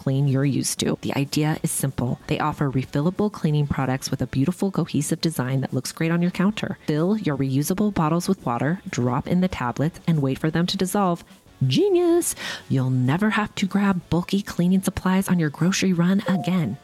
clean you're used to. The idea is simple. They offer refillable cleaning products with a beautiful cohesive design that looks great on your counter. Fill your reusable bottles with water, drop in the tablets, and wait for them to dissolve. Genius! You'll never have to grab bulky cleaning supplies on your grocery run again.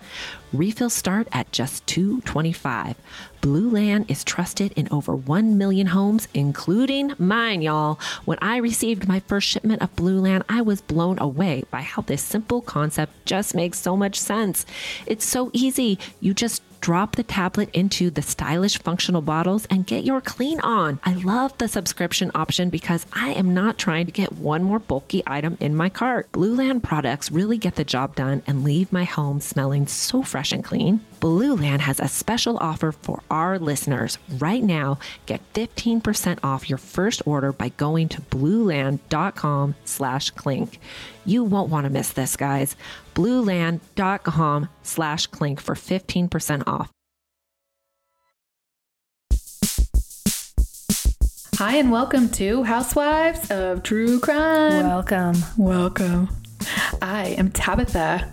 Refills start at just $2.25. Blueland is trusted in over 1 million homes, including mine, y'all. When I received my first shipment of Blueland, I was blown away by how this simple concept just makes so much sense. It's so easy. You just drop the tablet into the stylish functional bottles and get your clean on. I love the subscription option because I am not trying to get one more bulky item in my cart. Blueland products really get the job done and leave my home smelling so fresh and clean. Blueland has a special offer for our listeners. Right now, get 15% off your first order by going to blueland.com slash clink. You won't want to miss this, guys. blueland.com slash clink for 15% off. Hi, and welcome to Housewives of True Crime. Welcome. Welcome. I am Tabitha.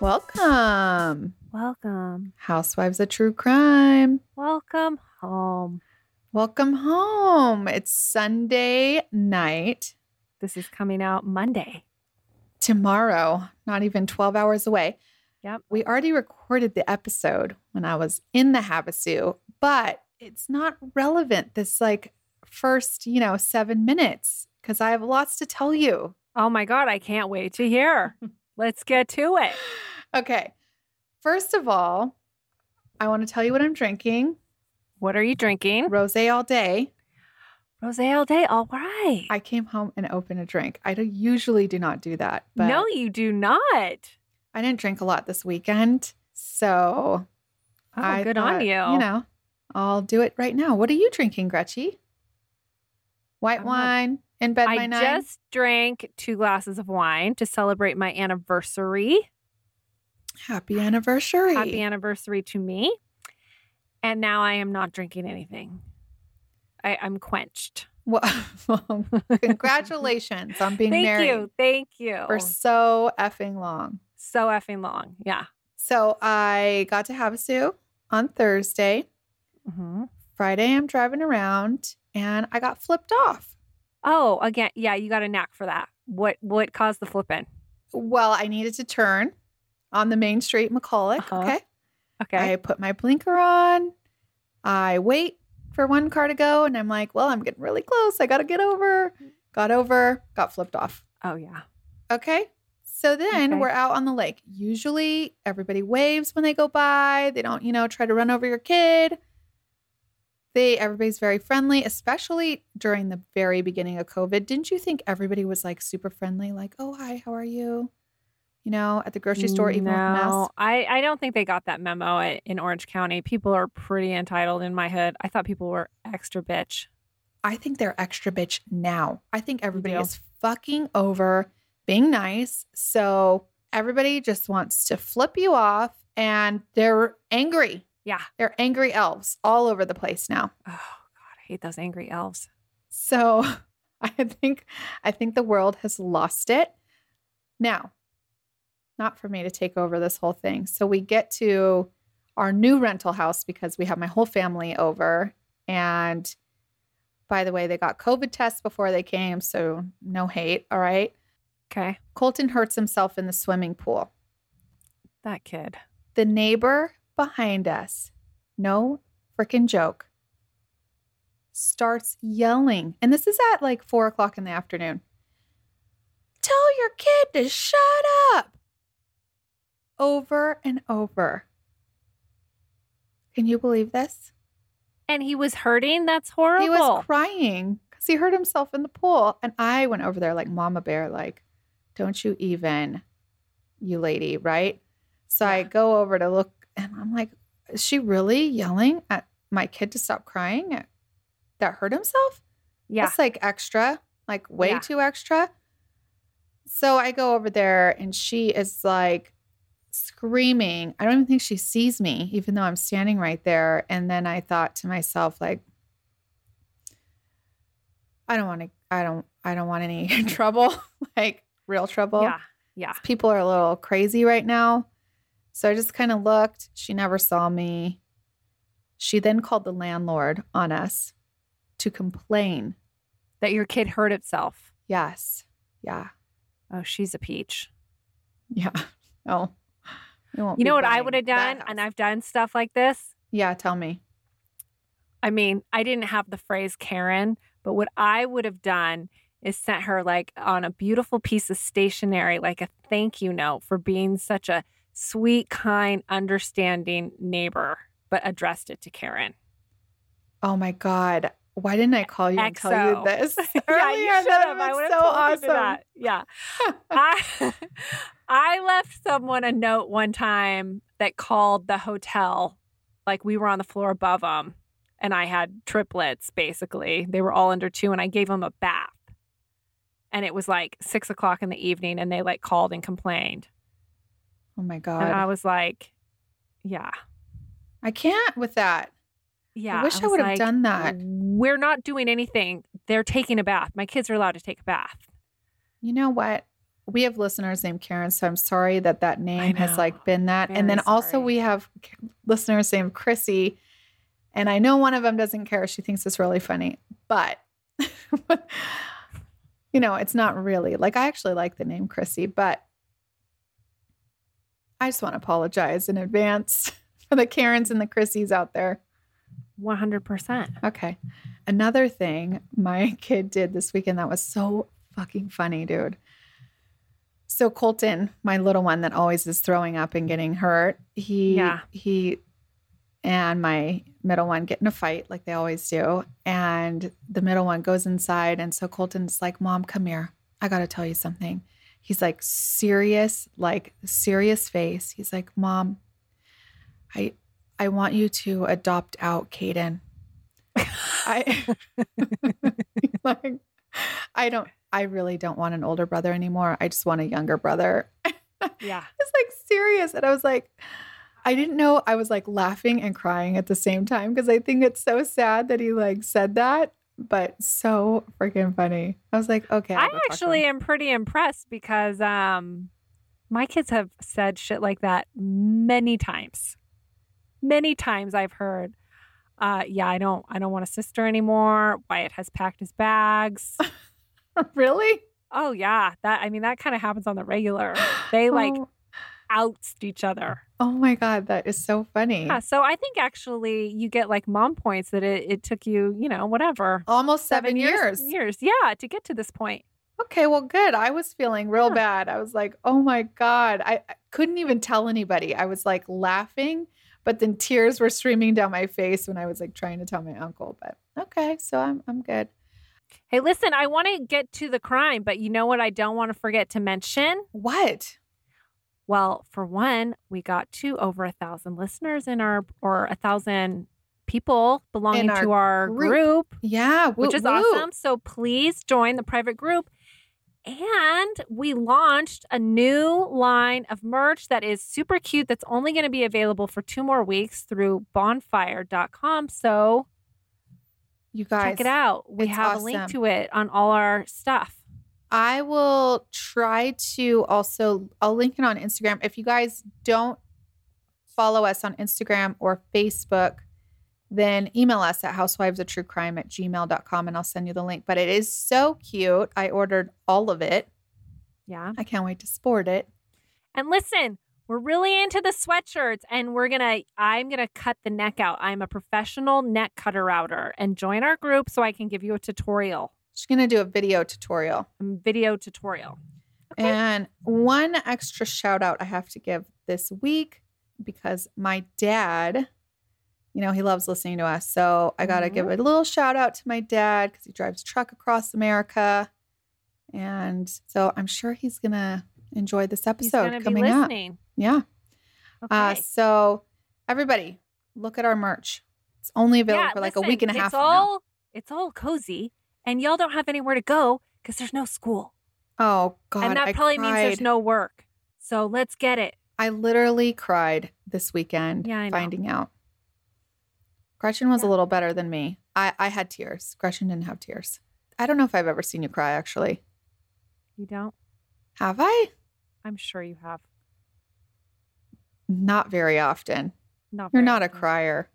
Welcome. Welcome. Housewives of True Crime. Welcome home. Welcome home. It's Sunday night. This is coming out Monday. Tomorrow, not even 12 hours away. Yep. We already recorded the episode when I was in the Havasu, but it's not relevant this like first, you know, seven minutes because I have lots to tell you. Oh my God, I can't wait to hear. Let's get to it. Okay. First of all, I want to tell you what I'm drinking. What are you drinking? Rose all day. Rose all day. All right. I came home and opened a drink. I do, usually do not do that. But no, you do not. I didn't drink a lot this weekend. So Oh, I good thought, on you. You know, I'll do it right now. What are you drinking, Gretchy? White wine in bed by I nine. just drank two glasses of wine to celebrate my anniversary. Happy anniversary. Happy anniversary to me. And now I am not drinking anything. I, I'm quenched. Well, congratulations on being Thank married Thank you. Thank you. for so effing long. so effing long. Yeah. So I got to have Havasu on Thursday. hmm Friday, I'm driving around and I got flipped off. Oh, again, yeah, you got a knack for that. What what caused the flipping? Well, I needed to turn on the main street, McCulloch. Uh-huh. Okay. Okay. I put my blinker on I wait for one car to go and I'm like, well, I'm getting really close. I got to get over. Got over, got flipped off. Oh, yeah. Okay. So then Okay. we're out on the lake. Usually everybody waves when they go by. They don't, you know, try to run over your kid. They everybody's very friendly, especially during the very beginning of COVID. Didn't you think everybody was like super friendly? Like, oh hi, how are you? You know, at the grocery store, even with no, masks. I, I don't think they got that memo at, in Orange County. People are pretty entitled in my hood. I thought people were extra bitch. I think they're extra bitch now. I think everybody is fucking over being nice. So everybody just wants to flip you off and they're angry. Yeah. They're angry elves all over the place now. Oh, God. I hate those angry elves. So I think I think the world has lost it. Now, not for me to take over this whole thing. So we get to our new rental house because we have my whole family over and by the way, they got COVID tests before they came, so no hate, all right? Okay. Colton hurts himself in the swimming pool. That kid. The neighbor behind us, no freaking joke, starts yelling. And this is at like four o'clock in the afternoon. Tell your kid to shut up. Over and over. Can you believe this? And he was hurting? That's horrible. He was crying because he hurt himself in the pool. And I went over there like Mama Bear, like, don't you even, you lady, right? So I go over to look and I'm like, is she really yelling at my kid to stop crying that hurt himself? yeah. That's like extra, like way Yeah. too extra. So I go over there and she is like screaming. I don't even think she sees me, even though I'm standing right there. And then I thought to myself, like, I don't want to, I don't, I don't want any trouble, like real trouble. yeah. Yeah. People are a little crazy right now. So I just kind of looked. She never saw me. She then called the landlord on us to complain. That your kid hurt itself. Yes. Yeah. Oh, she's a peach. Yeah. Oh. You know what I would have done? And. I've done stuff like this. Yeah, tell me. I mean, I didn't have the phrase Karen, but what I would have done is sent her like on a beautiful piece of stationery, like a thank you note for being such a sweet, kind, understanding neighbor, but addressed it to Karen. Oh my God. Why didn't I call you and tell you this yeah, earlier? you should have. I would have so told awesome. you that. Yeah. I I left someone a note one time that called the hotel, like we were on the floor above them, and I had triplets. Basically, they were all under two, and I gave them a bath. And it was like six o'clock in the evening, and they like called and complained, Oh my God. and I was like, "Yeah, I can't with that. yeah." I wish I was would have like, done that. We're not doing anything. They're taking a bath. My kids are allowed to take a bath. You know what? We have listeners named Karen, so I'm sorry that that name has like been that. and then Very also sorry. we have listeners named Chrissy, and I know one of them doesn't care. She thinks it's really funny, but you know, it's not really like I actually like the name Chrissy, but I just want to apologize in advance for the Karens and the Chrissies out there. One hundred percent. Okay. Another thing my kid did this weekend that was so fucking funny, dude. So Colton, my little one that always is throwing up and getting hurt, he Yeah. he and my middle one get in a fight like they always do. And the middle one goes inside. And so Colton's like, Mom, come here. I got to tell you something. He's like, serious, like, serious face. He's like, Mom, I, I want you to adopt out Caden. I, like, I don't, I really don't want an older brother anymore. I just want a younger brother. Yeah. It's like serious. And I was like, I didn't know I was like laughing and crying at the same time because I think it's so sad that he like said that, but so freaking funny. I was like, okay. I go talk to actually am pretty impressed because um my kids have said shit like that many times. Many times I've heard uh yeah, I don't I don't want a sister anymore. Wyatt has packed his bags. really oh yeah, that I mean that kind of happens on the regular. They like Oh, outs each other. Oh my God, that is so funny. Yeah, so I think actually you get like mom points that it, it took you, you know, whatever. Almost seven, years. Years, yeah, to get to this point. Okay, well, good. I was feeling real Yeah. bad. I was like, oh my God. I, I couldn't even tell anybody. I was like laughing, but then tears were streaming down my face when I was like trying to tell my uncle. But okay, so I'm I'm good. Hey, listen, I want to get to the crime, but you know what I don't want to forget to mention? What? Well, for one, we got to over a thousand listeners in our, or a thousand people belonging our to our group. group, Yeah, which is awesome. So please join the private group. And we launched a new line of merch that is super cute that's only going to be available for two more weeks through bonfire.com. So You guys, check it out. We have a link to it on all our stuff. I will try to also, I'll link it on Instagram. If you guys don't follow us on Instagram or Facebook, then email us at housewivesofTrueCrime at gmail.com and I'll send you the link. But it is so cute. I ordered all of it. Yeah. I can't wait to sport it. And listen, we're really into the sweatshirts and we're going to I'm going to cut the neck out. I'm a professional neck cutter outer and join our group so I can give you a tutorial, She's going to do a video tutorial. video tutorial. Okay. And one extra shout out I have to give this week because my dad, you know, he loves listening to us. So I got to Mhm. give a little shout out to my dad because he drives truck across America. And so I'm sure he's going to enjoy this episode going to be coming up. Yeah. Okay. Uh, so everybody, look at our merch. It's only available Yeah, for like a week and a half It's from now. it's all cozy and y'all don't have anywhere to go cuz there's no school. Oh, God. and that I probably means there's no work. So let's get it. I literally cried this weekend Yeah, I know. finding out. Gretchen was a little better than me. I, I had tears. Gretchen didn't have tears. I don't know if I've ever seen you cry, actually. You don't? Have I? I'm sure you have. Not very often. Not You're very not a crier.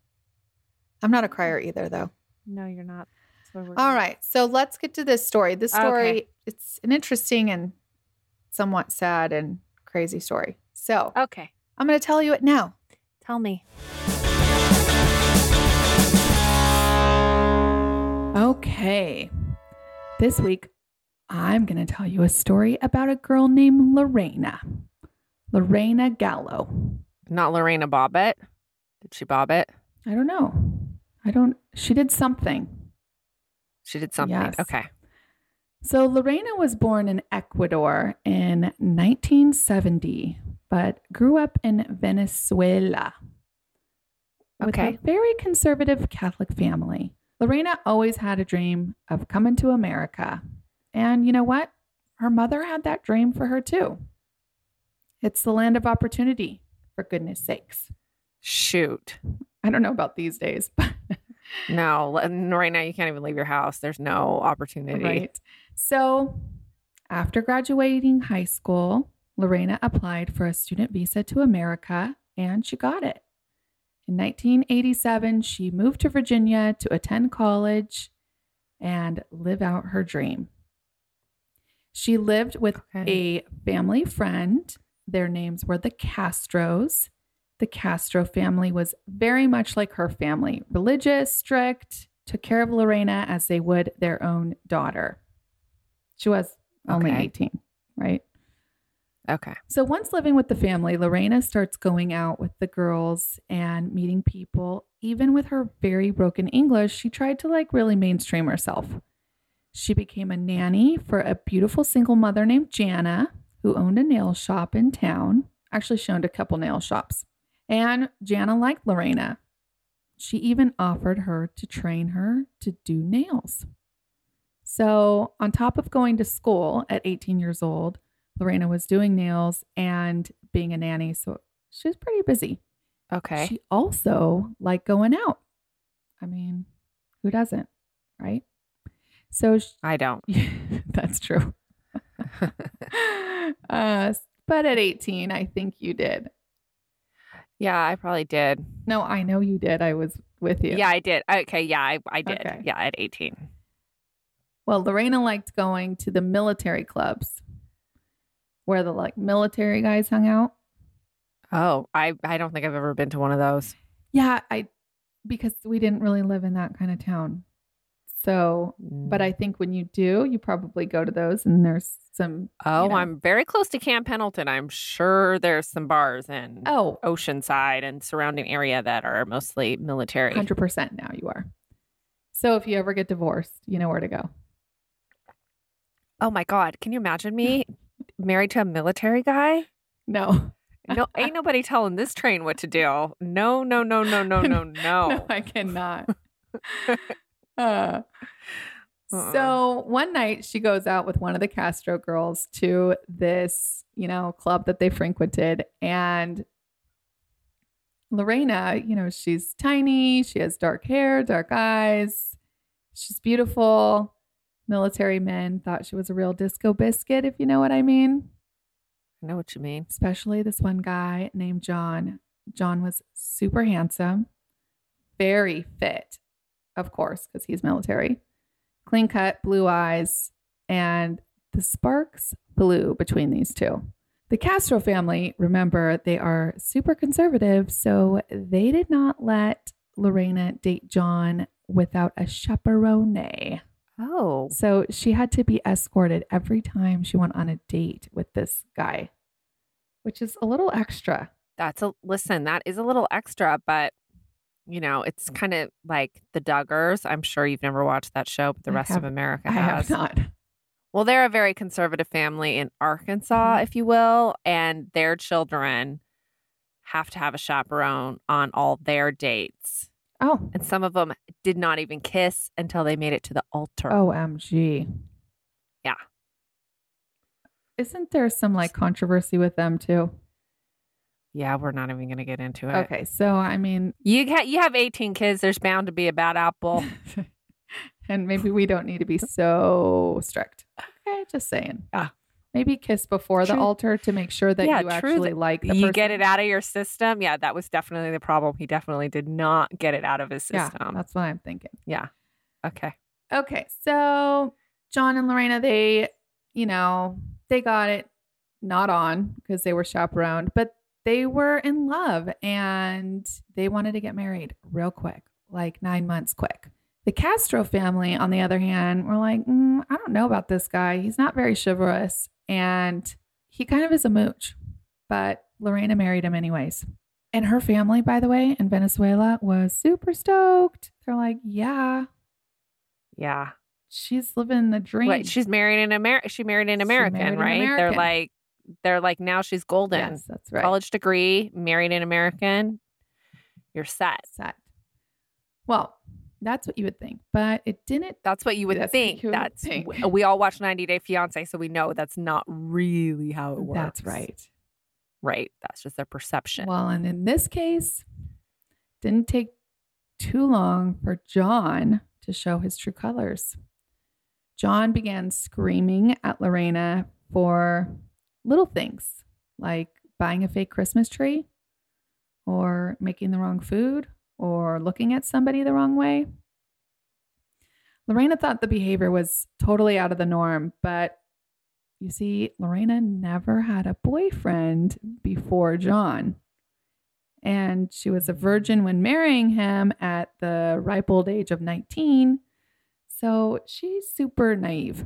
I'm not a mm. crier either, though. No, you're not. That's All here. right. So let's get to this story. This Okay. story, it's an interesting and somewhat sad and crazy story. So Okay. I'm going to tell you it now. Tell me. Okay. This week, I'm going to tell you a story about a girl named Lorena. Lorena Gallo. Not Lorena Bobbitt. Did she bob it? I don't know. I don't, she did something. She did something. Yes. Okay. So, Lorena was born in Ecuador in 1970, but grew up in Venezuela with Okay. a very conservative Catholic family. Lorena always had a dream of coming to America. And you know what? Her mother had that dream for her too. It's the land of opportunity, for goodness sakes. Shoot. I don't know about these days, but No, right now you can't even leave your house. There's no opportunity. Right. So, after graduating high school, Lorena applied for a student visa to America and she got it. In 1987, she moved to Virginia to attend college and live out her dream. She lived with Okay. a family friend. Their names were the Castros. The Castro family was very much like her family religious, strict, took care of Lorena as they would their own daughter. She was only Okay. 18, right? Okay. So once living with the family, Lorena starts going out with the girls and meeting people. Even with her very broken English, she tried to like really mainstream herself. She became a nanny for a beautiful single mother named Jana, who owned a nail shop in town. Actually, she owned a couple nail shops. And Jana liked Lorena. She even offered her to train her to do nails. So, on top of going to school at 18 years old, Lorena was doing nails and being a nanny. So she was pretty busy. Okay. She also liked going out. I mean, who doesn't? Right. So sh- I don't. that's true. uh, but at 18, I think you did. Yeah, I probably did. No, I know you did. I was with you. Yeah, I did. Okay. Yeah, I, I did. Okay. Yeah, at 18. Well, Lorena liked going to the military clubs where the like military guys hung out. Oh, I I don't think I've ever been to one of those. Yeah, I because we didn't really live in that kind of town. So, but Mm. I think when you do, you probably go to those and there's some Oh, know. I'm very close to Camp Pendleton. I'm sure there's some bars in Oh, Oceanside and surrounding area that are mostly military. 100% now you are. So if you ever get divorced, you know where to go. Oh my God. Can you imagine me married to a military guy? No. No, ain't nobody telling this train what to do. No, no, no, no, no, no, no. No, I cannot. Uh, Uh-uh. So one night she goes out with one of the Castro girls to this, you know, club that they frequented. And Lorena, you know, she's tiny, she has dark hair, dark eyes, she's beautiful. Military men thought she was a real disco biscuit, if you know what I mean. I know what you mean. Especially this one guy named John. John was super handsome, very fit, of course, because he's military clean cut, blue eyes, and the sparks flew between these two. The Castro family, remember, they are super conservative, so they did not let Lorena date John without a chaperone. Oh, So she had to be escorted every time she went on a date with this guy, which is a little extra. that's a listen, that is a little extra, but you know, it's kind of like the Duggars. I'm sure you've never watched that show, but the I rest have- of America has. I have not. Well, they're a very conservative family in Arkansas, Mhm. if you will, and their children have to have a chaperone on all their dates. Oh, And some of them did not even kiss until they made it to the altar. OMG. Yeah. Isn't there some like controversy with them too? Yeah, we're not even going to get into it. Okay, so I mean, You ha- you have 18 kids, there's bound to be a bad apple. and maybe we don't need to be so strict. Okay, just saying. Yeah. Maybe kiss before the altar to make sure that Yeah, you actually that like the you get it out of your system. Yeah, that was definitely the problem. He definitely did not get it out of his system. Yeah, that's what I'm thinking. Yeah. Okay. Okay, so John and Lorena, they, you know, they got it not on because they were chaperoned, but they were in love and they wanted to get married real quick, like nine months quick. The Castro family, on the other hand, were like, "Mm, I don't know about this guy. He's not very chivalrous and he kind of is a mooch, but Lorena married him anyways. And her family, by the way, in Venezuela was super stoked. They're like, yeah, Yeah. she's living the dream. Wait, she's married an Amer- she married an American, married right? They're like they're like now she's golden. yes, that's right. College degree, married an American. You're set. set. Well, that's what you would think, but it didn't. That's what you would That's think. you would that's think. we all watch 90 Day Fiance, so we know that's not really how it works. That's right. Right. That's just their perception. Well, and in this case, didn't take too long for John to show his true colors. John began screaming at Lorena for little things like buying a fake Christmas tree or making the wrong food or looking at somebody the wrong way. Lorena thought the behavior was totally out of the norm, but you see, Lorena never had a boyfriend before John. And she was a virgin when marrying him at the ripe old age of 19. So she's super naive.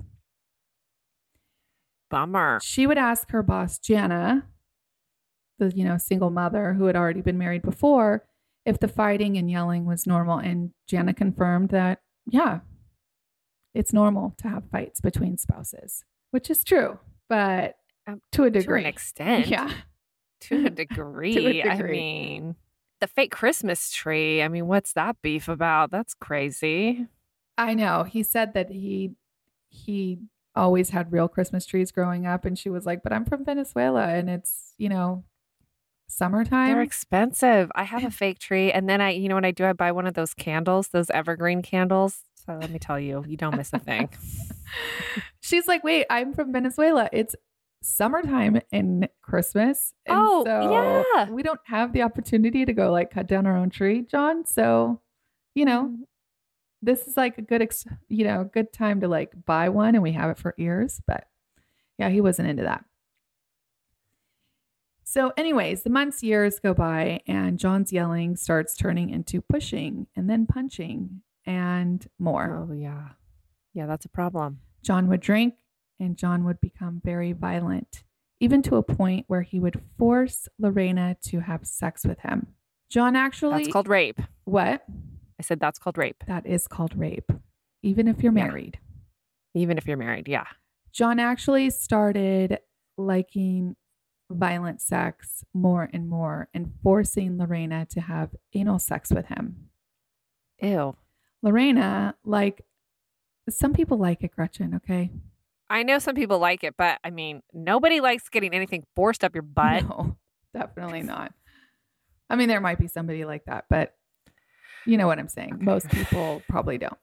Bummer. She would ask her boss, Jana, the you know single mother who had already been married before, if the fighting and yelling was normal. And Jana confirmed that, yeah, it's normal to have fights between spouses, which is true, but Um, to a To degree. an extent. Yeah. To a degree. I degree. mean, the fake Christmas tree. I mean, what's that beef about? That's crazy. I know. He said that he he always had real Christmas trees growing up and she was like, "But I'm from Venezuela and it's, you know, summertime." They're expensive. I have a fake tree. And then I, you know what I do? I buy one of those candles, those evergreen candles. So let me tell you, you don't miss a thing. She's like, "Wait, I'm from Venezuela. It's summertime and Christmas." And Oh, so yeah. We don't have the opportunity to go like cut down our own tree, John. So, you know, mm-hmm. This is like a good, ex- you know, good time to like buy one, and we have it for years. But yeah, he wasn't into that. So, anyways, the months, years go by, and John's yelling starts turning into pushing and then punching and more. Oh, yeah. Yeah, that's a problem. John would drink and John would become very violent, even to a point where he would force Lorena to have sex with him. John actually. That's called rape. What? I said that's called rape, That is called rape, even if you're Yeah. married. even if you're married. Yeah. John actually started liking violent sex more and more and forcing Lorena to have anal sex with him. Ew. Lorena, like, some people like it, Gretchen, okay? I know some people like it, but I mean, nobody likes getting anything forced up your butt. No, definitely not. I mean, there might be somebody like that, but you know what I'm saying. Okay. Most people probably don't.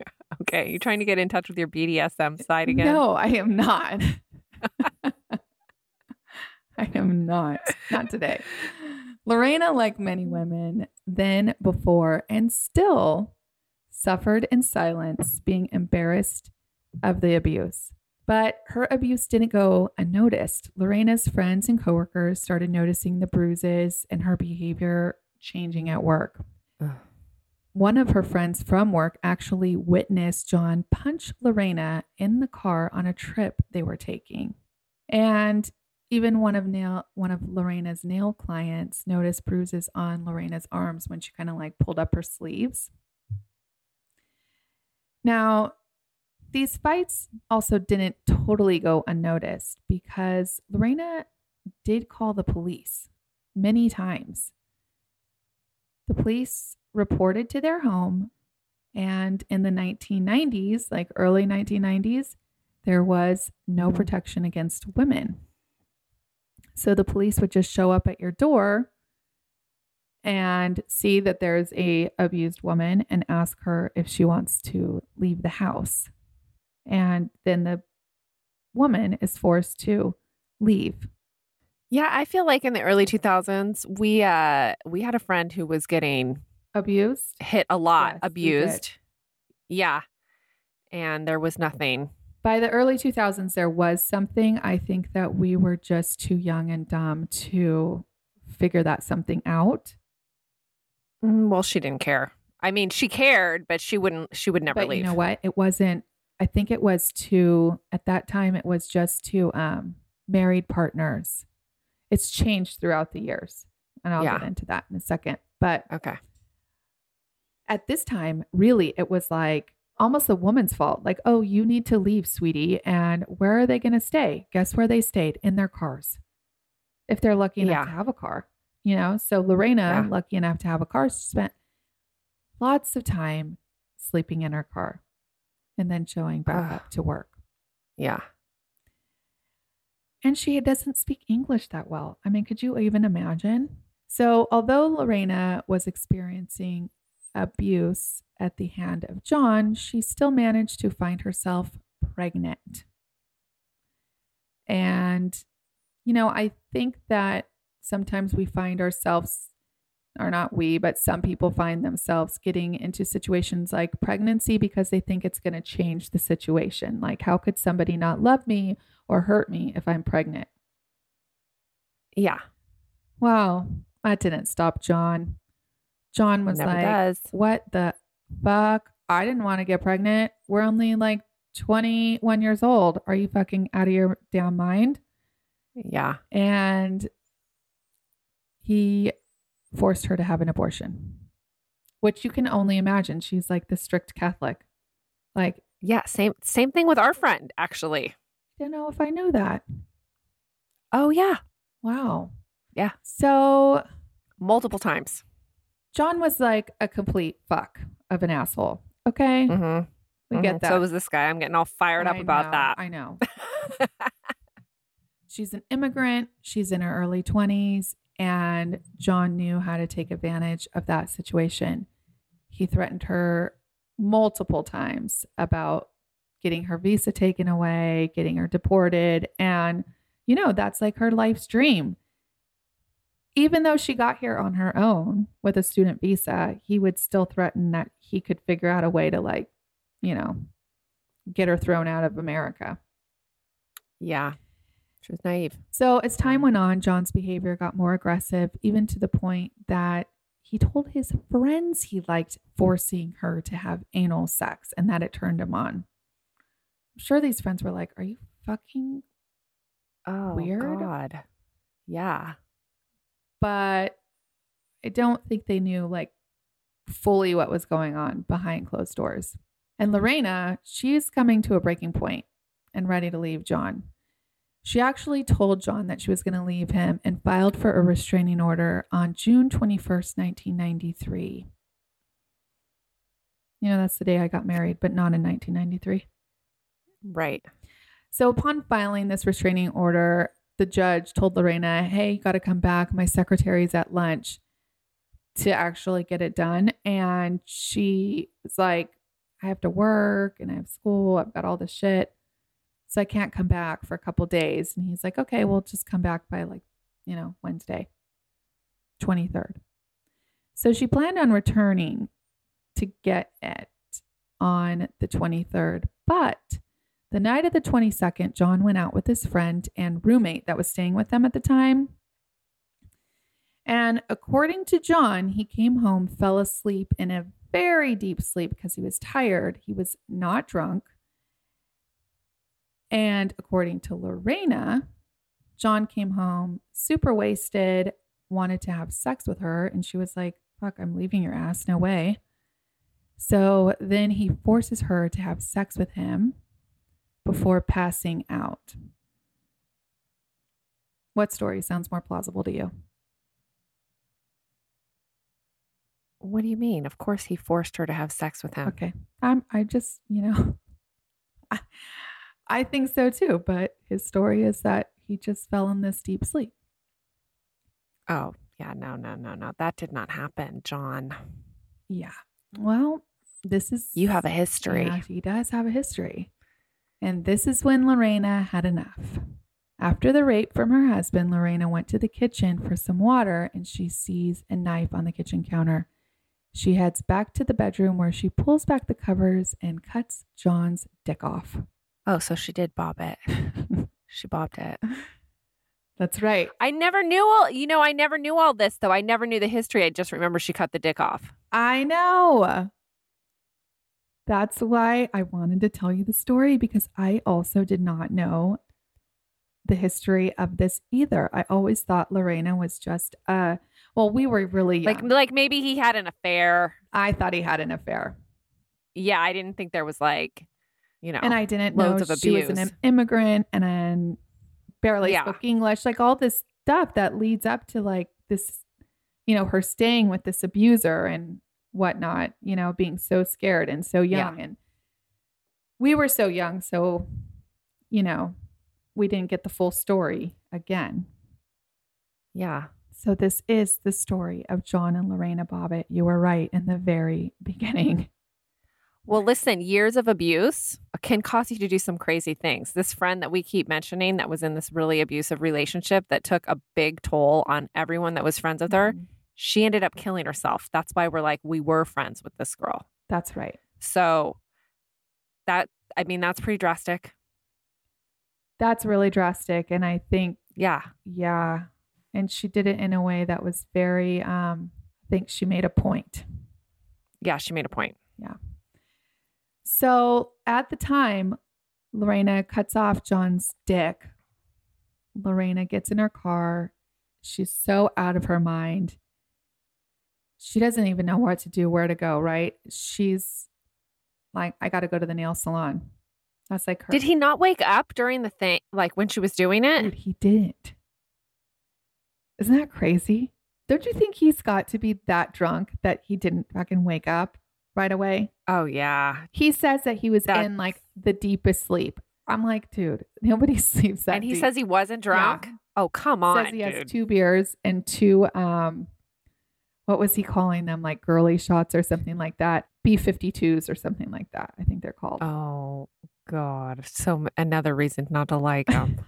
Okay. you're trying to get in touch with your BDSM side again? No, I am not. I am not. Not today. Lorena, like many women, then, before, and still suffered in silence, being embarrassed of the abuse. But her abuse didn't go unnoticed. Lorena's friends and coworkers started noticing the bruises and her behavior changing at work. One of her friends from work actually witnessed John punch Lorena in the car on a trip they were taking. And even one of nail one of Lorena's nail clients noticed bruises on Lorena's arms when she kind of like pulled up her sleeves. Now, these fights also didn't totally go unnoticed because Lorena did call the police many times. The police reported to their home, and in the 1990s, like early 1990s, there was no protection against women. So the police would just show up at your door and see that there's a abused woman and ask her if she wants to leave the house. And then the woman is forced to leave. Yeah, I feel like in the early 2000s, we uh we had a friend who was getting Abused? hit a lot, Yes, abused. Yeah. And there was nothing. By the early 2000s, there was something. I think that we were just too young and dumb to figure that something out. Mm, Well, she didn't care. I mean, she cared, but she wouldn't she would never but leave. you know what? It wasn't. I think it was to at that time. It was just to um, married partners. It's changed throughout the years, and I'll Yeah. get into that in a second. But Okay. at this time, really, it was like almost a woman's fault. Like, oh, you need to leave, sweetie. And where are they going to stay? Guess where they stayed? In their cars. If they're lucky enough Yeah. to have a car, you know? So Lorena, Yeah. lucky enough to have a car, spent lots of time sleeping in her car and then showing back up to work. Yeah. And she doesn't speak English that well. I mean, could you even imagine? So, although Lorena was experiencing abuse at the hand of John, she still managed to find herself pregnant. And, you know, I think that sometimes we find ourselves, or not we, but some people find themselves getting into situations like pregnancy because they think it's going to change the situation. Like, how could somebody not love me or hurt me if I'm pregnant? Yeah. Wow, that didn't stop John. John was Never like, does. What the fuck? I didn't want to get pregnant. We're only like 21 years old. Are you fucking out of your damn mind? Yeah. And he forced her to have an abortion, which you can only imagine. She's like the strict Catholic. Like, Yeah. Same same thing with our friend, actually. Don't know if I knew that. Oh yeah. Wow. Yeah. So Multiple times. John was like a complete fuck of an asshole. Okay. Mm-hmm. We get that. So was this guy. I'm getting all fired up I about know, that. I know. She's an immigrant. She's in her early 20s. And John knew how to take advantage of that situation. He threatened her multiple times about getting her visa taken away, getting her deported. And, you know, that's like her life's dream. Even though she got here on her own with a student visa, he would still threaten that he could figure out a way to, like, you know, get her thrown out of America. yeah. She was naive. So as time went on, John's behavior got more aggressive, even to the point that he told his friends he liked forcing her to have anal sex and that it turned him on. Sure these friends were like, Are you fucking Oh, Weird. God. Yeah. but I don't think they knew like fully what was going on behind closed doors. And mm. Lorena, she's coming to a breaking point and ready to leave John. She actually told John that she was going to leave him and filed for a restraining order on June 21st, 1993. You know, that's the day I got married, but not in 1993. Right. So, upon filing this restraining order, the judge told Lorena, Hey, you got to come back. My secretary's at lunch to actually get it done. And she was like, I have to work and I have school. I've got all this shit. So, I can't come back for a couple days. And he's like, Okay, we'll just come back by like, you know, Wednesday, 23rd. So, she planned on returning to get it on the 23rd, but the night of the 22nd, John went out with his friend and roommate that was staying with them at the time. And according to John, he came home, fell asleep in a very deep sleep because he was tired. He was not drunk. And according to Lorena, John came home super wasted, wanted to have sex with her. And she was like, Fuck, I'm leaving your ass. No way. So then he forces her to have sex with him before passing out. What story sounds more plausible to you? What do you mean? Of course, he forced her to have sex with him. Okay. I'm I just, you know, I, I think so too, but his story is that he just fell in this deep sleep. Oh, yeah. No, no, no, no. That did not happen, John. Yeah. Well, this is You have a history. Yeah, he does have a history. And this is when Lorena had enough. After the rape from her husband, Lorena went to the kitchen for some water and she sees a knife on the kitchen counter. She heads back to the bedroom where she pulls back the covers and cuts John's dick off. Oh, so she did bob it. She bobbed it. That's right. I never knew all, you know, I never knew all this though. I never knew the history. I just remember she cut the dick off. I know. That's why I wanted to tell you the story because I also did not know the history of this either. I always thought Lorena was just uh well, we were really young. Like, like maybe he had an affair. I thought he had an affair. Yeah, I didn't think there was like, you know, And I didn't know she was an immigrant and then barely Yeah. spoke English, like all this stuff that leads up to like this, you know, her staying with this abuser and whatnot, you know, being so scared and so Yeah. young. And we were so young. So, you know, we didn't get the full story again. yeah. So, this is the story of John and Lorena Bobbitt. You were right in the very beginning. Well, listen, years of abuse can cause you to do some crazy things. This friend that we keep mentioning that was in this really abusive relationship that took a big toll on everyone that was friends with her, Mhm. She ended up killing herself. That's why we're like, we were friends with this girl. That's right. So that, I mean, that's pretty drastic. That's really drastic. And I think Yeah. Yeah. And she did it in a way that was very um I think she made a point. Yeah. She made a point. Yeah. So at the time Lorena cuts off John's dick. Lorena gets in her car. She's so out of her mind. She doesn't even know what to do, where to go, right? She's like, I got to go to the nail salon. That's like her. Did he not wake up during the thing, like when she was doing it? Dude, he didn't. Isn't that crazy? Don't you think he's got to be that drunk that he didn't fucking wake up right away? Oh, yeah. He says that he was That's- in like the deepest sleep. I'm like, dude, nobody sleeps that and he deep. says he wasn't drunk. Yeah. Oh, come on. says he has two beers and two um what was he calling them like girly shots or something like that b52s or something like that i think they're called Oh, God. So another reason not to like him.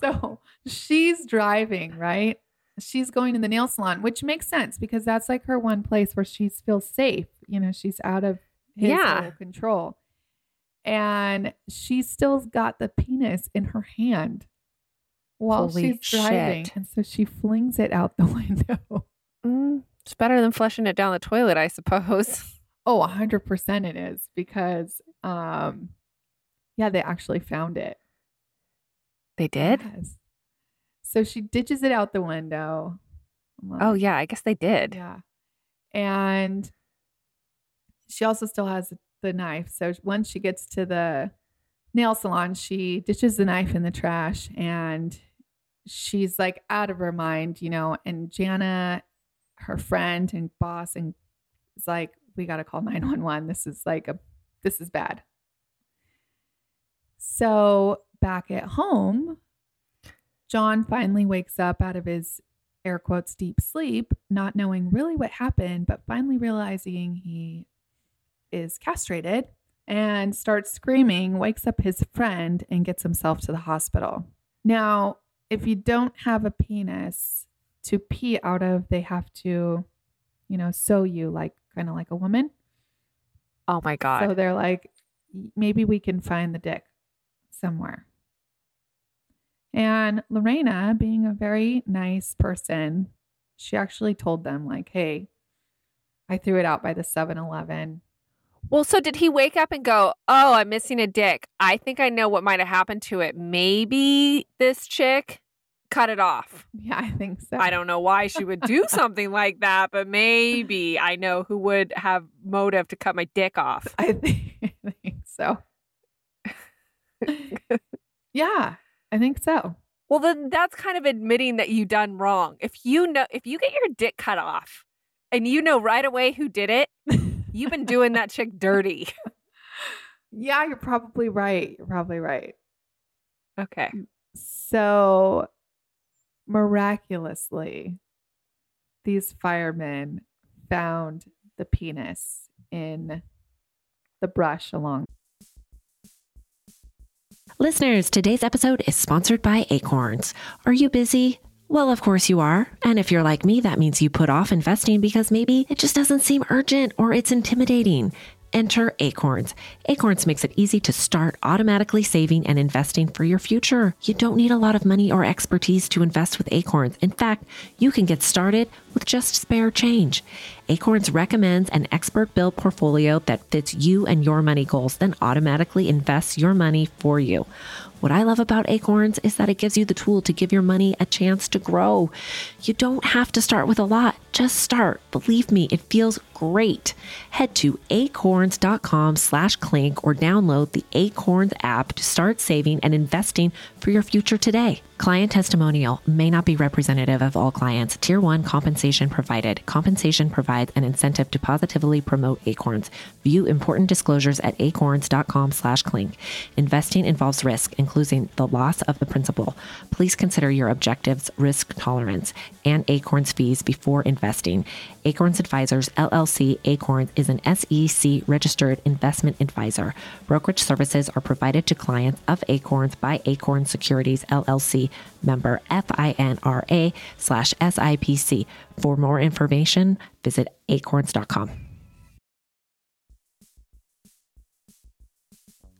so she's driving right she's going to the nail salon which makes sense because that's like her one place where she feels safe you know she's out of his Yeah. control and she still's got the penis in her hand while Holy she's driving. shit. And so she flings it out the window. Mm, it's better than flushing it down the toilet, I suppose. Oh, 100% it is because, um, yeah, they actually found it. They did? Yes. So she ditches it out the window. I'm Oh, yeah, I guess they did. Yeah. And she also still has the knife. So once she gets to the nail salon, she ditches the knife in the trash and she's like out of her mind, you know. And Jana, her friend and boss, and is like, we got to call 911. This is like a, this is bad. So back at home, John finally wakes up out of his air quotes deep sleep, not knowing really what happened, but finally realizing he is castrated and starts screaming, wakes up his friend, and gets himself to the hospital. Now, if you don't have a penis to pee out of, they have to, you know, sew you like kind of like a woman. Oh, my God. So they're like, maybe we can find the dick somewhere. And Lorena, being a very nice person, she actually told them, like, hey, I threw it out by the 7 Eleven. Well, so did he wake up and go, Oh, I'm missing a dick? I think I know what might have happened to it. Maybe this chick cut it off. Yeah, I think so. I don't know why she would do something like that, but maybe I know who would have motive to cut my dick off. I think, I think so. yeah, I think so. Well, then that's kind of admitting that you done wrong. If you know, if you get your dick cut off and you know right away who did it, you've been doing that chick dirty. Yeah, you're probably right. You're probably right. Okay. Mm, so miraculously, these firemen found the penis in the brush along. Listeners, today's episode is sponsored by Acorns. Are you busy? Well, of course you are. And if you're like me, that means you put off investing because maybe it just doesn't seem urgent or it's intimidating. Enter Acorns. Acorns makes it easy to start automatically saving and investing for your future. You don't need a lot of money or expertise to invest with Acorns. In fact, you can get started with just spare change. Acorns recommends an expert built portfolio that fits you and your money goals, then automatically invests your money for you. What I love about Acorns is that it gives you the tool to give your money a chance to grow. You don't have to start with a lot, just start. Believe me, it feels great. Head to acorns.com slash clink or download the Acorns app to start saving and investing for your future today. Client testimonial may not be representative of all clients. Tier 1 compensation provided. Compensation provides an incentive to positively promote Acorns. View important disclosures at acorns.com slash clink. Investing involves risk, including the loss of the principal. Please consider your objectives, risk tolerance, and Acorns fees before investing. Acorns Advisors LLC Acorns is an SEC registered investment advisor. Brokerage services are provided to clients of Acorns by Acorns Securities LLC member FINRA slash SIPC. For more information, visit acorns.com.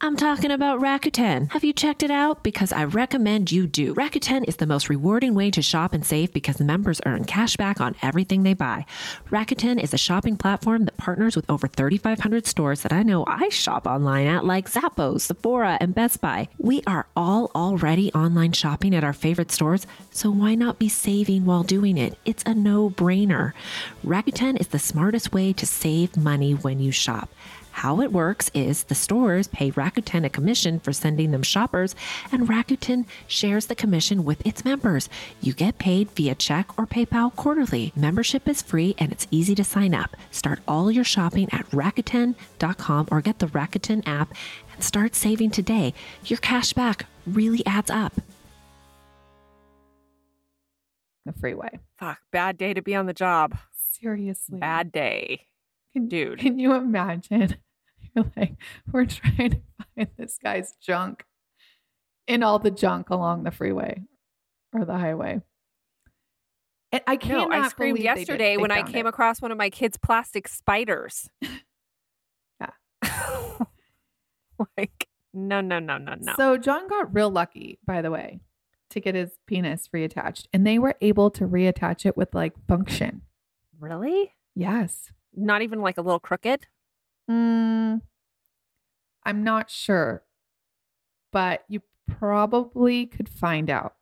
I'm talking about Rakuten. Have you checked it out? Because I recommend you do. Rakuten is the most rewarding way to shop and save because members earn cash back on everything they buy. Rakuten is a shopping platform that partners with over 3,500 stores that I know I shop online at, like Zappos, Sephora, and Best Buy. We are all already online shopping at our favorite stores, so why not be saving while doing it? It's a no brainer. Rakuten is the smartest way to save money when you shop. How it works is the stores pay Rakuten a commission for sending them shoppers, and Rakuten shares the commission with its members. You get paid via check or PayPal quarterly. Membership is free and it's easy to sign up. Start all your shopping at Rakuten.com or get the Rakuten app and start saving today. Your cash back really adds up. The freeway. Fuck. Bad day to be on the job. Seriously. Bad day. Can, Dude. Can you imagine? You're like, we're trying to find this guy's junk in all the junk along the freeway or the highway. And I No, cannot I screamed believe they did- yesterday they when I came it. across one of my kids' plastic spiders. Yeah. like, no, no, no, no, no. So John got real lucky, by the way, to get his penis reattached, and they were able to reattach it with like function. really? Yes. Not even like a little crooked? Mm, I'm not sure, but you probably could find out.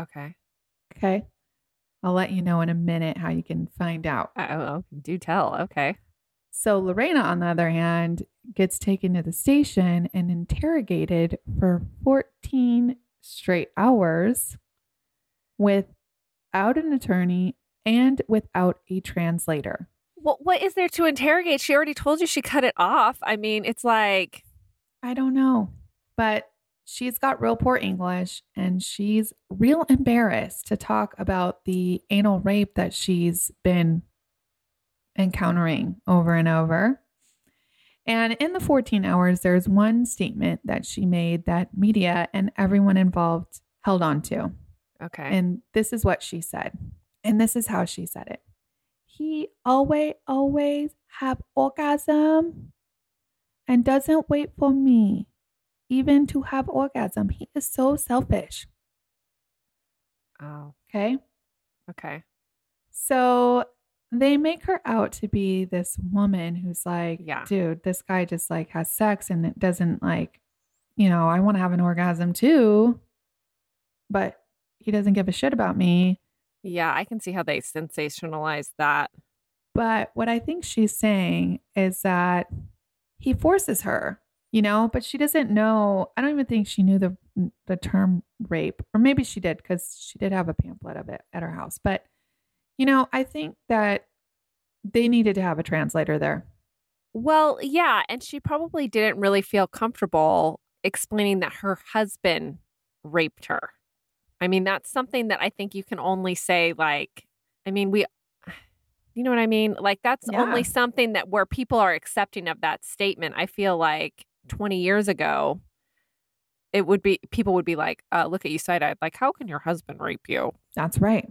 Okay. Okay. I'll let you know in a minute how you can find out. Oh, oh, do tell. Okay. So Lorena, on the other hand, gets taken to the station and interrogated for 14 straight hours without an attorney and without a translator. Well, what is there to interrogate? She already told you she cut it off. I mean, it's like, I don't know, but she's got real poor English and she's real embarrassed to talk about the anal rape that she's been encountering over and over. And in the 14 hours, there's one statement that she made that media and everyone involved held on to. okay. And this is what she said. And this is how she said it. He always, always have orgasm and doesn't wait for me even to have orgasm. He is so selfish. oh, Okay. okay. So they make her out to be this woman who's like, Yeah. dude, this guy just like has sex and it doesn't like, you know, I want to have an orgasm too, but he doesn't give a shit about me. Yeah, I can see how they sensationalize that. But what I think she's saying is that he forces her, you know, but she doesn't know. I don't even think she knew the the term rape, or maybe she did because she did have a pamphlet of it at her house. But you know, I think that they needed to have a translator there. Well, yeah. And she probably didn't really feel comfortable explaining that her husband raped her. I mean, that's something that I think you can only say, like, I mean, we, you know what I mean? Like, that's Yeah. only something that where people are accepting of that statement. I feel like 20 years ago, it would be, people would be like, uh, look at you side eyed. Like, how can your husband rape you? That's right.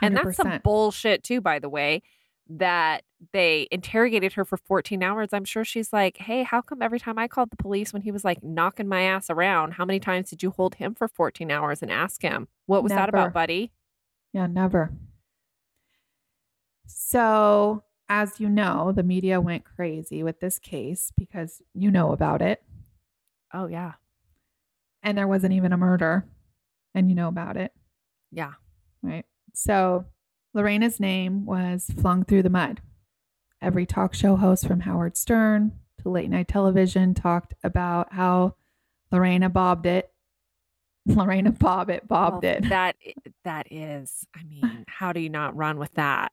100%. And that's some bullshit too, by the way, that they interrogated her for 14 hours. I'm sure she's like, hey, how come every time I called the police when he was like knocking my ass around, how many times did you hold him for 14 hours and ask him, what was that about, buddy? Yeah, never. So, as you know, the media went crazy with this case because you know about it. Oh, yeah. and there wasn't even a murder and you know about it Yeah. right so lorena's name was flung through the mud every talk show host from howard stern to late night television talked about how lorena bobbed it lorena bob it bobbed Well, it That, that is, I mean, how do you not run with that?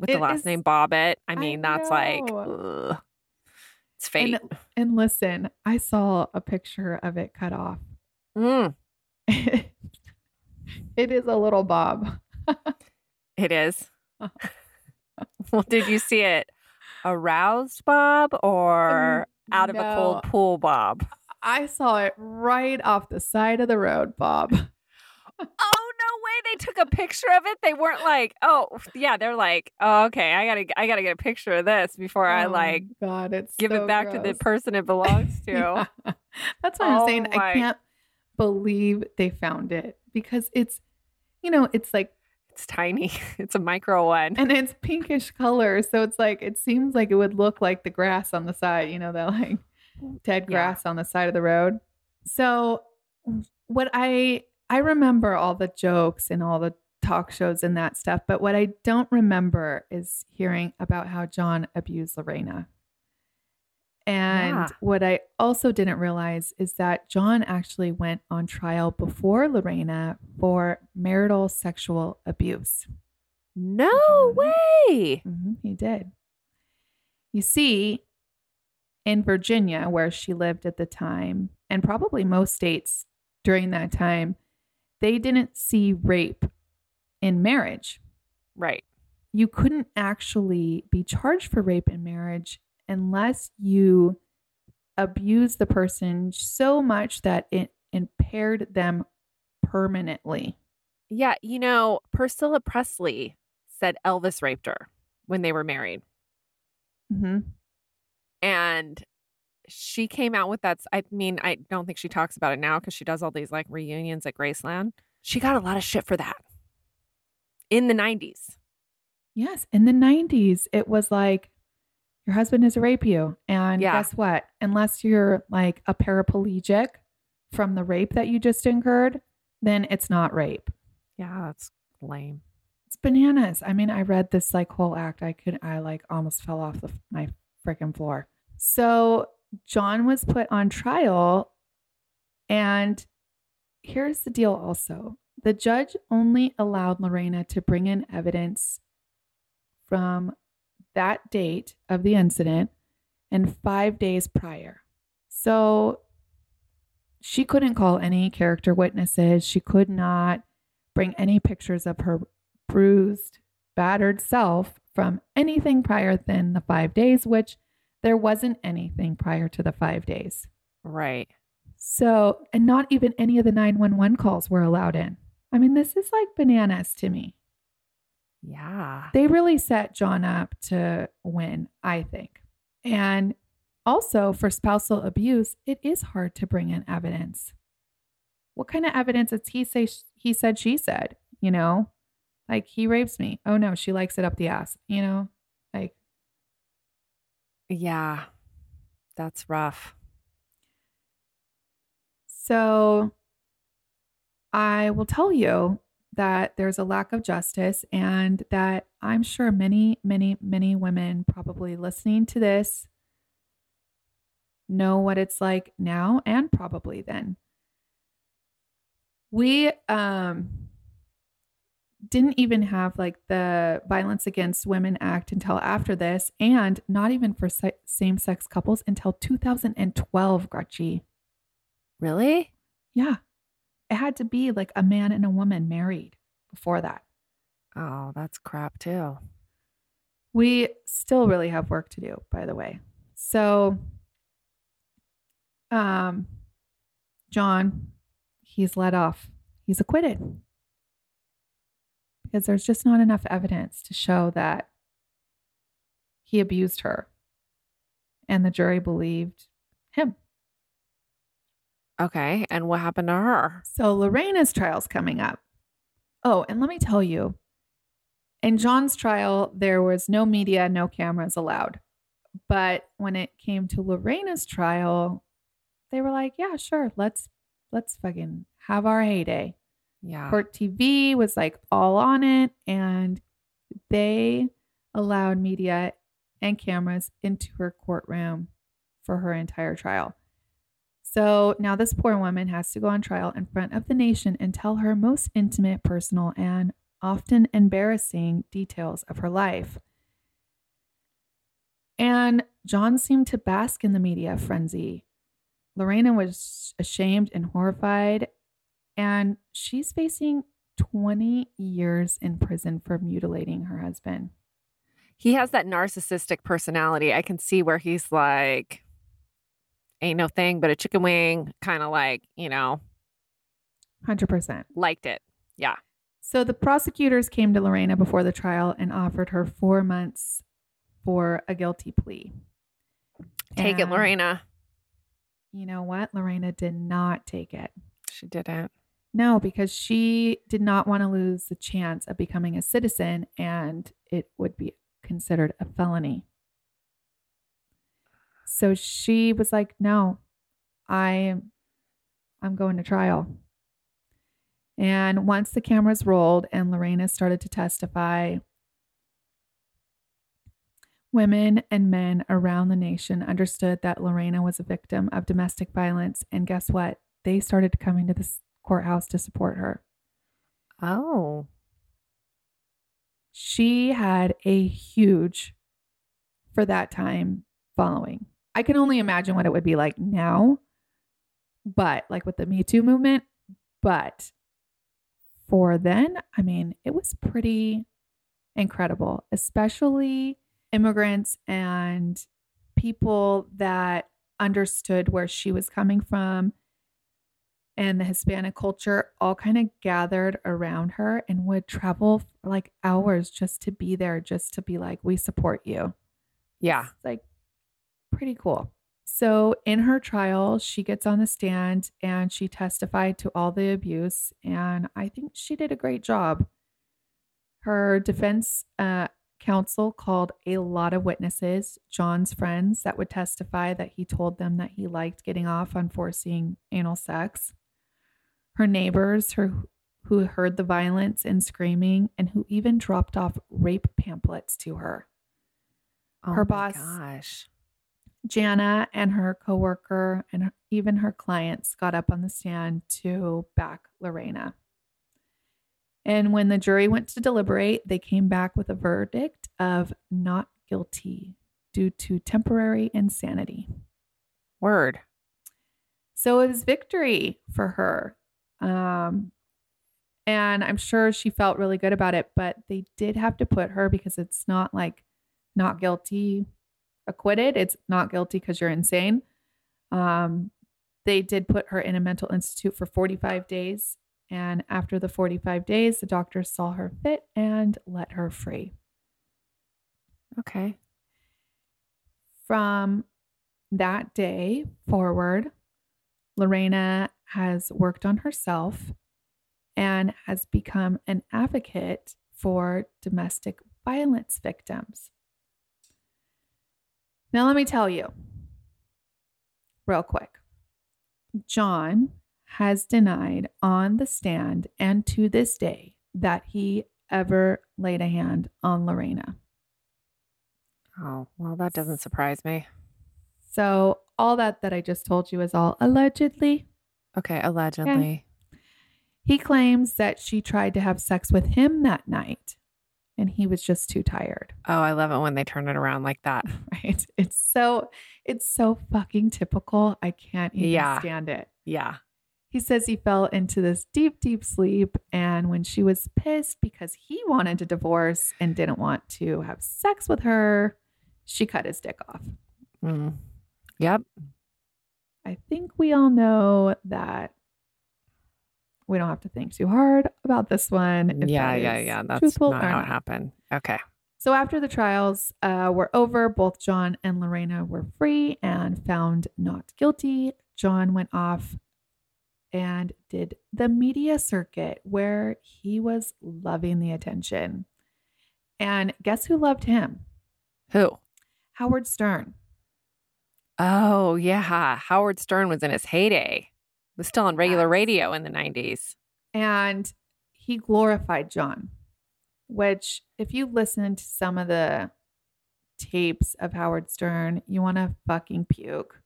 With the last is- name Bobbitt? I I mean, that's like, ugh. it's fate. and, and listen i saw a picture of it cut off Mm, it is a little bob it is. Uh-huh. well, did you see it aroused Bob or um, out of a cold pool Bob? I saw it right off the side of the road, Bob. Oh no way! They took a picture of it. They weren't like, oh yeah, they're like, oh okay, I gotta, I gotta get a picture of this before I Oh, like God, it's give so it back to the person it belongs to. Yeah. That's what I'm oh saying. Oh my- I can't believe they found it because it's, you know, it's like, It's tiny. It's a micro one. and it's pinkish color, so it's like it seems like it would look like the grass on the side. You know, that like mm, dead Yeah. grass on the side of the road. So, what I I remember all the jokes and all the talk shows and that stuff, but what I don't remember is hearing about how John abused Lorena. And Yeah. what I also didn't realize is that John actually went on trial before Lorena for marital sexual abuse. No way. Mhm, he did. You see, in Virginia, where she lived at the time, and probably most states during that time, they didn't see rape in marriage. Right. You couldn't actually be charged for rape in marriage unless you abuse the person so much that it impaired them permanently. Yeah. You know, Priscilla Presley said Elvis raped her when they were married. Mm-hmm. and she came out with that. I mean, I don't think she talks about it now because she does all these like reunions at Graceland. She got a lot of shit for that in the 90s. Yes, in the 90s, it was like your husband is rape you. And Yeah. guess what? Unless you're like a paraplegic from the rape that you just incurred, then it's not rape. Yeah, that's lame. It's bananas. I mean, I read this like whole act. I could, I like almost fell off the, my freaking floor. So John was put on trial. And here's the deal also the judge only allowed Lorena to bring in evidence from that date of the incident and five days prior. So she couldn't call any character witnesses. She could not bring any pictures of her bruised, battered self from anything prior than the five days, which there wasn't anything prior to the five days. Right. So, and not even any of the 911 calls were allowed in. I mean, this is like bananas to me. Yeah. They really set John up to win, I think. And also for spousal abuse, it is hard to bring in evidence. What kind of evidence does he say he said she said, you know? Like he rapes me. Oh no, she likes it up the ass, you know? Like Yeah. That's rough. So I will tell you that there's a lack of justice, and that I'm sure many, many, many women probably listening to this know what it's like now and probably then. We um didn't even have like the Violence Against Women Act until after this, and not even for se- same sex couples until 2012, Gretchen. Really? Yeah. It had to be like a man and a woman married before that. Oh, that's crap too. We still really have work to do, by the way. So, um, John, he's let off. He's acquitted because there's just not enough evidence to show that he abused her, and the jury believed him. Okay. And what happened to her? So Lorena's trial's coming up. Oh, and let me tell you, in John's trial, there was no media, no cameras allowed. But when it came to Lorena's trial, they were like, yeah, sure, let's let's fucking have our heyday. Yeah. Court TV was like all on it, and they allowed media and cameras into her courtroom for her entire trial. So now this poor woman has to go on trial in front of the nation and tell her most intimate, personal, and often embarrassing details of her life. And John seemed to bask in the media frenzy. Lorena was ashamed and horrified, and she's facing 20 years in prison for mutilating her husband. he has that narcissistic personality. I can see where he's like, ain't no thing but a chicken wing, kind of like, you know, 100%. liked it. Yeah. So the prosecutors came to Lorena before the trial and offered her four months for a guilty plea. Take it, Lorena. You know what? Lorena did not take it. She didn't. No, because she did not want to lose the chance of becoming a citizen and it would be considered a felony. So she was like, "No. I I'm going to trial." And once the cameras rolled and Lorena started to testify, women and men around the nation understood that Lorena was a victim of domestic violence and guess what? They started coming to this courthouse to support her. Oh. She had a huge, for that time, following. I can only imagine what it would be like now, but like with the Me Too movement. But for then, I mean, it was pretty incredible, especially immigrants and people that understood where she was coming from and the Hispanic culture all kind of gathered around her and would travel for like hours just to be there, just to be like, we support you. Yeah. It's like pretty cool. So, in her trial, she gets on the stand and she testified to all the abuse. And I think she did a great job. Her defense uh, counsel called a lot of witnesses, John's friends that would testify that he told them that he liked getting off on forcing anal sex. Her neighbors, her who heard the violence and screaming, and who even dropped off rape pamphlets to her. Oh Her my boss- Gosh. Jana and her coworker and even her clients got up on the stand to back Lorena. And when the jury went to deliberate, they came back with a verdict of not guilty due to temporary insanity. Word. So it was victory for her. Um, and I'm sure she felt really good about it, but they did have to put her because it's not like not guilty, acquitted. It's not guilty because you're insane. Um, they did put her in a mental institute for 45 days. And after the 45 days, the doctors saw her fit and let her free. Okay. From that day forward, Lorena has worked on herself and has become an advocate for domestic violence victims. Now, let me tell you real quick John has denied on the stand and to this day that he ever laid a hand on Lorena. Oh, well, that doesn't surprise me. So, all that that I just told you is all allegedly. Okay, allegedly. He claims that she tried to have sex with him that night and he was just too tired, Oh, I love it when they turn it around like that. right? It's so it's so fucking typical. I can't even Yeah. stand it. Yeah. He says he fell into this deep deep sleep and when she was pissed because he wanted to divorce and didn't want to have sex with her, she cut his dick off. Mm. Yep. I think we all know that we don't have to think too hard about this one. if Yeah, yeah, yeah. That's not how it happened. Okay. So after the trials uh, were over, both John and Lorena were free and found not guilty. John went off and did the media circuit where he was loving the attention. And guess who loved him? Who? Howard Stern. Oh, yeah. Howard Stern was in his heyday. Was still on regular radio in the 90s. and he glorified John, which, if you listen to some of the tapes of Howard Stern, you want to fucking puke.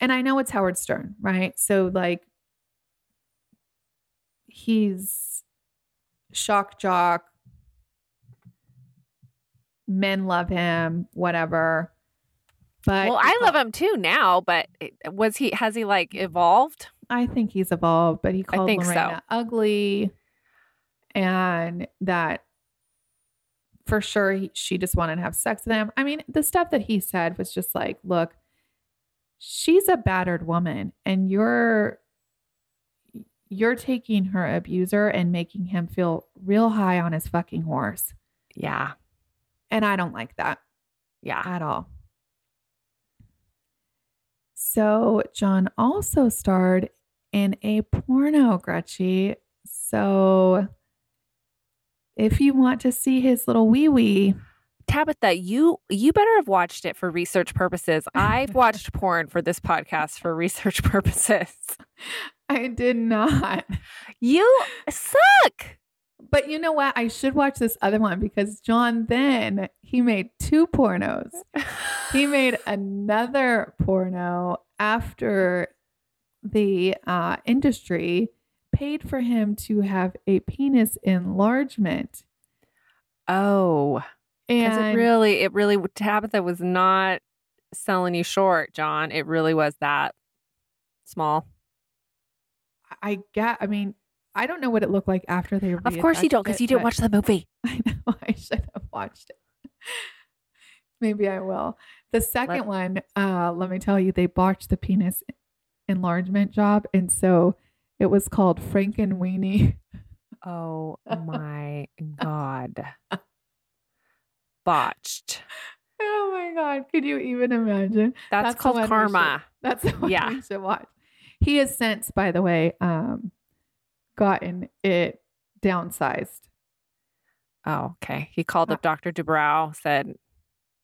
And I know it's Howard Stern, right? So, like, he's shock jock. Men love him, whatever. But well, I love him too now, but was he, has he like evolved? I think he's evolved, but he called think so. Ugly, and that for sure he, she just wanted to have sex with him. I mean, the stuff that he said was just like, "Look, she's a battered woman, and you're you're taking her abuser and making him feel real high on his fucking horse, Yeah. and I don't like that." Yeah. at all. So, John also starred in a porno, Gretchy. So, if you want to see his little wee wee, Tabitha, you you better have watched it for research purposes. I've watched porn for this podcast for research purposes. I did not. You suck. But you know what? I should watch this other one because John then he made two pornos. He made another porno after the uh, industry paid for him to have a penis enlargement. oh, because And it really, it really, Tabitha was not selling you short, John. It really was that small. I get, I mean, I don't know what it looked like after they were Of course you don't, because you didn't watch the movie. I know I should have watched it. Maybe I will. The second one, uh, let me tell you, they botched the penis enlargement job. And so it was called Frankenweenie. Oh my God. Botched. Oh my god, could you even imagine? That's, That's called karma. That's the one Yeah. we should watch. He has since, by the way, um, gotten it downsized. Oh, okay. He called Uh, up Dr. Dubrow, said,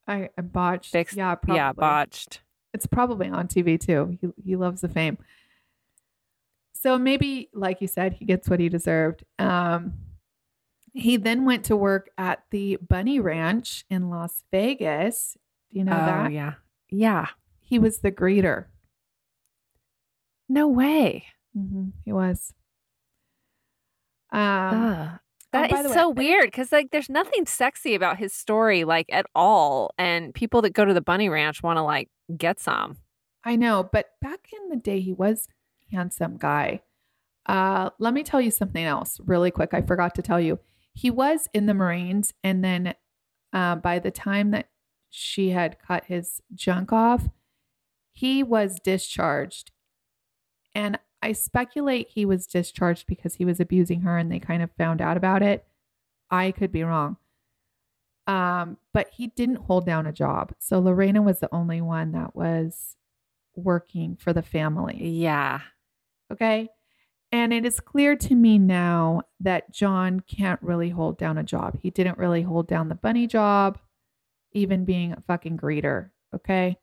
I, I botched. Fixed- yeah, probably. yeah, botched. It's probably on TV too. He he loves the fame. So maybe, like you said, he gets what he deserved. Um, he then went to work at the Bunny Ranch in Las Vegas. Do you know oh, that? yeah. Yeah. He was the greeter. No way. Mm-hmm, he was. Um, Ugh. That by is way, so I- weird because like there's nothing sexy about his story like at all and people that go to the bunny ranch want to like get some I know, but back in the day, he was a handsome guy. Uh, let me tell you something else really quick. I forgot to tell you. He was in the Marines, and then uh, by the time that she had cut his junk off, he was discharged. And I speculate he was discharged because he was abusing her and they kind of found out about it. I could be wrong. Um, but he didn't hold down a job. So Lorena was the only one that was working for the family. yeah Okay. And it is clear to me now that John can't really hold down a job. He didn't really hold down the bunny job, even being a fucking greeter. Okay.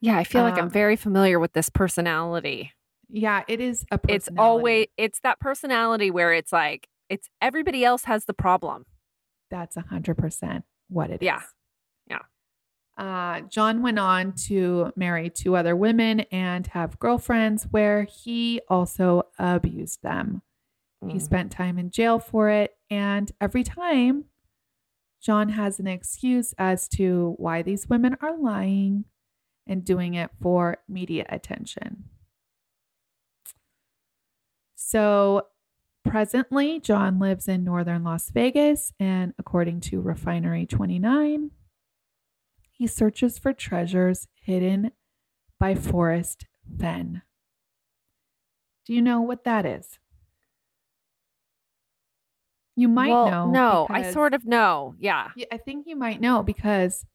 yeah i feel like i'm Um, very familiar with this personality Yeah, it is a it's always it's that personality where it's like it's everybody else has the problem that's a hundred percent what it is. Yeah. Yeah. Uh, John went on to marry two other women and have girlfriends where he also abused them. He Mm. spent time in jail for it. And every time, John has an excuse as to why these women are lying and doing it for media attention. So, presently, John lives in northern Las Vegas. And according to Refinery 29, he searches for treasures hidden by Forrest Fenn. Do you know what that is? You might well, know. no i sort of know yeah Yeah, I think you might know because,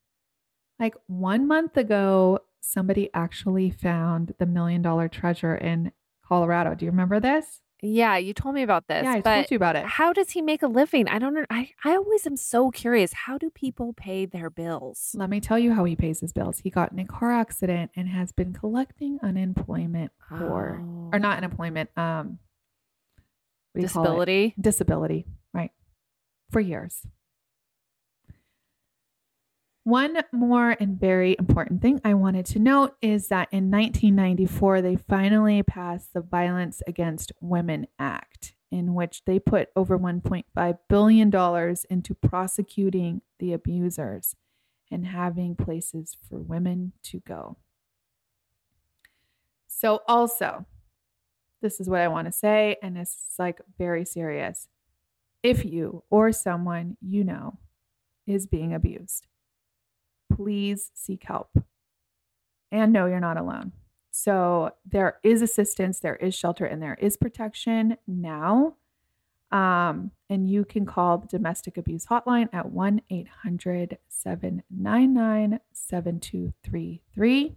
like, one month ago, somebody actually found the million dollar treasure in Colorado. Do you remember this? yeah you told me about this yeah, I but told you about it. how does he make a living i don't know I, I always am so curious how do people pay their bills Let me tell you how he pays his bills. He got in a car accident and has been collecting unemployment for, Oh. or not unemployment, um, what do you call it? disability disability, right? For years. One more and very important thing I wanted to note is that in 1994, they finally passed the Violence Against Women Act, in which they put over $1.5 billion into prosecuting the abusers and having places for women to go. So, also, this is what I want to say, and is like very serious. If you or someone you know is being abused, please seek help and no, you're not alone. So, there is assistance, there is shelter, and there is protection now. Um, and you can call the domestic abuse hotline at 1 800 799 7233.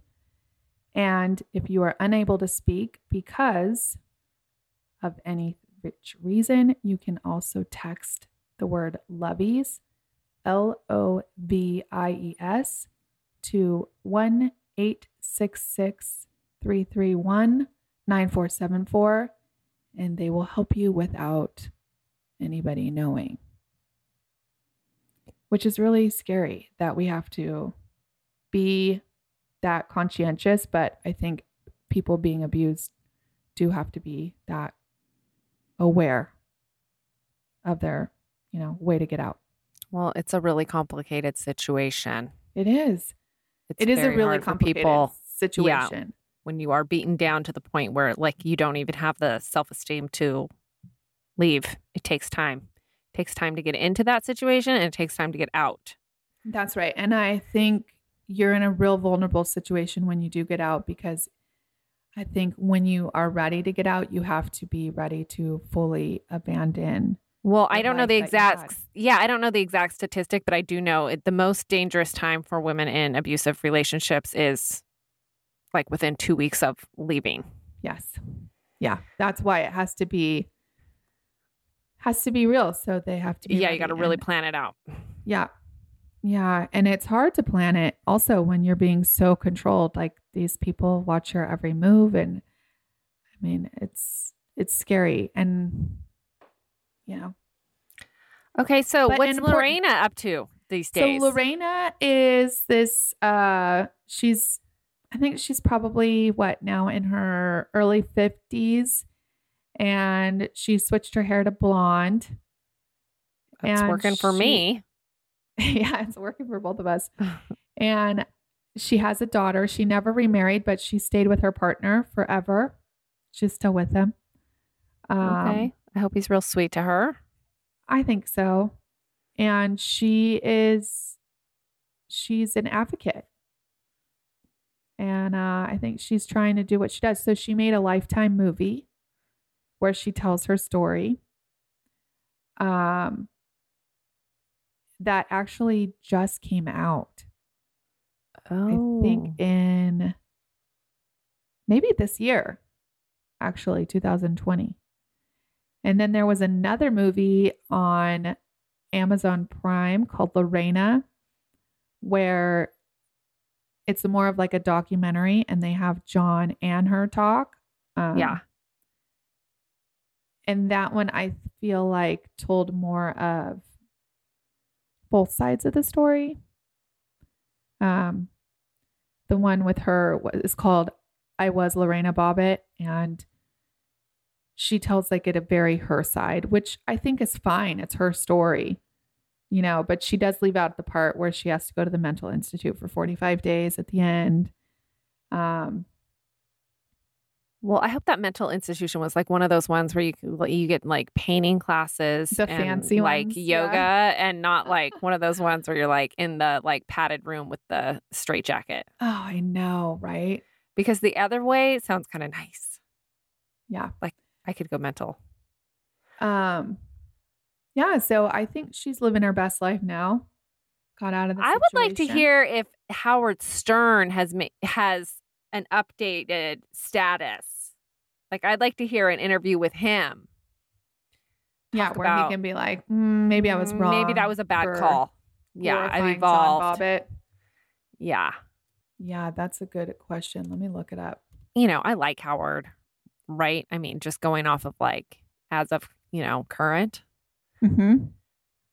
And if you are unable to speak because of any rich reason, you can also text the word lovies, L O V I E S, to 1 866 331 9474, and they will help you without anybody knowing. Which is really scary that we have to be that conscientious, but I think people being abused do have to be that aware of their, you know, way to get out. Well it's a really complicated situation It is. it's It is a really complicated people situation. when you are beaten down to the point where like you don't even have the self-esteem to leave it takes time it takes time to get into that situation and it takes time to get out That's right. And I think you're in a real vulnerable situation when you do get out because I think when you are ready to get out, you have to be ready to fully abandon Well, I don't know the that you had. exact. Yeah, I don't know the exact statistic, but I do know it, the most dangerous time for women in abusive relationships is like within two weeks of leaving. Yes. Yeah. That's why it has to be has to be real. So they have to be Yeah, you got to really plan it out. Yeah. Yeah. And it's hard to plan it also when you're being so controlled. Like these people watch your every move. And I mean, it's it's scary. And you know. Okay, so But what's Lorena up to these days? So Lorena is this uh she's I think she's probably what now in her early 50s and she switched her hair to blonde. It's working for she- me. yeah, it's working for both of us. and she has a daughter. She never remarried, but she stayed with her partner forever. She's still with him. Um, okay, I hope he's real sweet to her. I think so. And she is she's an advocate. And uh, I think she's trying to do what she does. So she made a lifetime movie where she tells her story. Um that actually just came out. Oh, I think in maybe this year, actually, 2020. And then there was another movie on Amazon Prime called Lorena, where it's more of like a documentary and they have John and her talk. Um, yeah. And that one I feel like told more of both sides of the story. Um, the one with her is called I Was Lorena Bobbitt, and she tells like it a very her side, which I think is fine. It's her story, you know, but she does leave out the part where she has to go to the mental institute for 45 days at the end. Um, Well, I hope that mental institution was like one of those ones where you you get like painting classes, The and, fancy like ones, yoga, yeah. and not like one of those ones where you're like in the like padded room with the straight jacket. oh, I know, right? Because the other way sounds kind of nice. Yeah. I could go mental. Um, yeah, so I think she's living her best life now. Got out of the I would like to hear if Howard Stern has ma- has an updated status. Like I'd like to hear an interview with him. yeah, where about- he can be like, "Mm, maybe I was Mm, wrong. Maybe that was a bad call. Yeah, I've evolved. Yeah. Yeah, that's a good question. Let me look it up. you know, I like Howard, right? I mean, just going off of like as of, you know, current. Mm-hmm.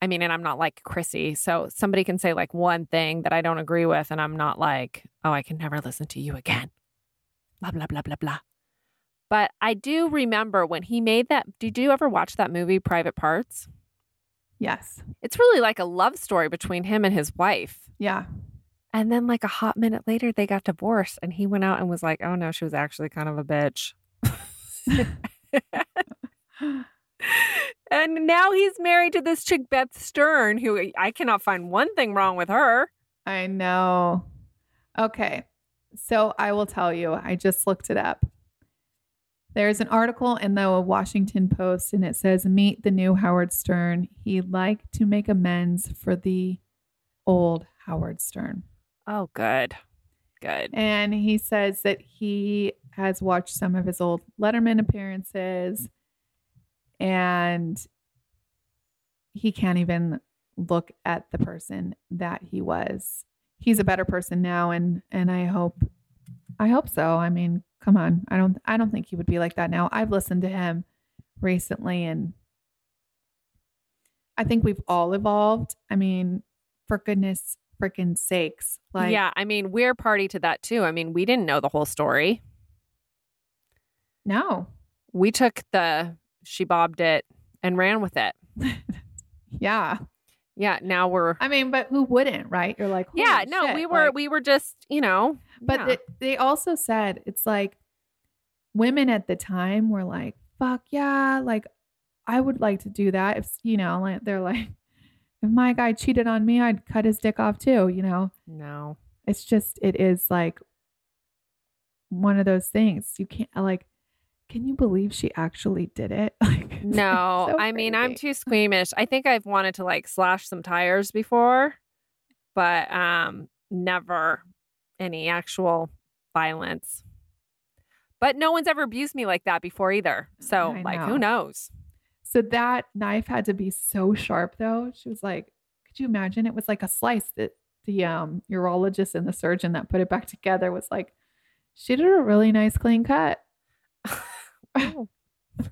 I mean, and I'm not like Chrissy. So somebody can say like one thing that I don't agree with, and I'm not like, oh, I can never listen to you again. Blah, blah, blah, blah, blah. But I do remember when he made that. Did you ever watch that movie, Private Parts? Yes. It's really like a love story between him and his wife. Yeah. And then, like a hot minute later, they got divorced, and he went out and was like, oh no, she was actually kind of a bitch. and now he's married to this chick, Beth Stern, who I cannot find one thing wrong with her. I know. Okay. So I will tell you, I just looked it up. There's an article in the Washington Post and it says, Meet the new Howard Stern. He'd like to make amends for the old Howard Stern. Oh, good. Good. And he says that he has watched some of his old Letterman appearances and he can't even look at the person that he was. He's a better person now and and I hope I hope so. I mean, come on. I don't I don't think he would be like that now. I've listened to him recently and I think we've all evolved. I mean, for goodness freaking sakes. Like yeah, I mean, we're party to that too. I mean, we didn't know the whole story. No. We took the she bobbed it and ran with it. Yeah. Yeah, now we're I mean, but who wouldn't, right? You're like, Yeah, no, shit, we were like- we were just, you know, but yeah. they, they also said it's like women at the time were like, fuck yeah, like I would like to do that. If you know, like they're like, if my guy cheated on me, I'd cut his dick off too. You know, no. it's just it is like one of those things you can't like Can you believe she actually did it? Like, No, so I mean, I'm too squeamish. I think I've wanted to like slash some tires before, but um never any actual violence. But no one's ever abused me like that before either. So, I like, know. who knows? So that knife had to be so sharp though. She was like, could you imagine? It was like a slice that the um urologist and the surgeon that put it back together was like, she did a really nice clean cut. Oh,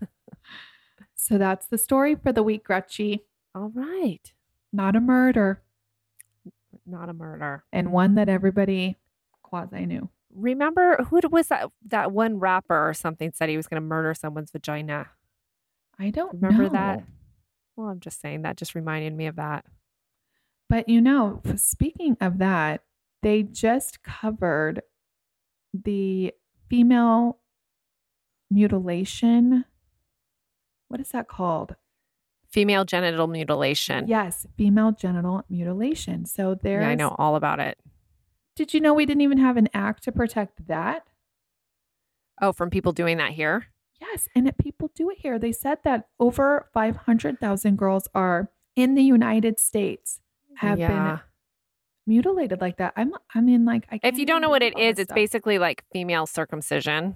So that's the story for the week, Gretchy. all right. Not a murder, Not a murder. and one that everybody quasi knew. Remember who was that? That one rapper or something said he was going to murder someone's vagina. I don't Remember that? Well, I'm just saying that just reminded me of that. But you know, speaking of that, they just covered the female mutilation. What is that called? Female genital mutilation. Yes, female genital mutilation. So there's yeah, I know all about it. Did you know we didn't even have an act to protect that? Oh, from people doing that here? Yes, and it, people do it here. They said that over 500,000 girls are in the United States have been mutilated like that. I'm I mean like I If you don't know what it is, it's basically like female circumcision.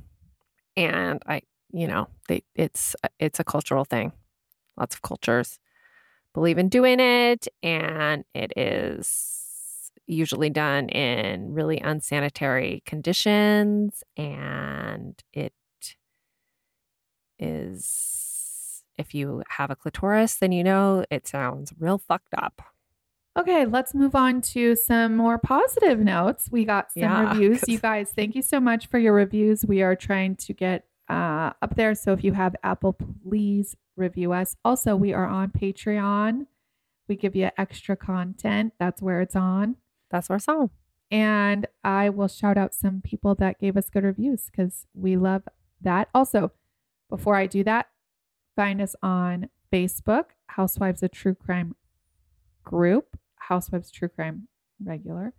And I, you know, they it's uh, it's a cultural thing. Lots of cultures believe in doing it and it is usually done in really unsanitary conditions and it is if you have a clitoris then you know it sounds real fucked up. Okay, let's move on to some more positive notes. We got some Yeah, reviews. 'cause- You guys, thank you so much for your reviews. We are trying to get uh, up there. So if you have Apple, please review us. Also, we are on Patreon. We give you extra content. That's where it's on. That's our song. And I will shout out some people that gave us good reviews because we love that. Also, before I do that, find us on Facebook, Housewives of True Crime Group, Housewives True Crime Regular.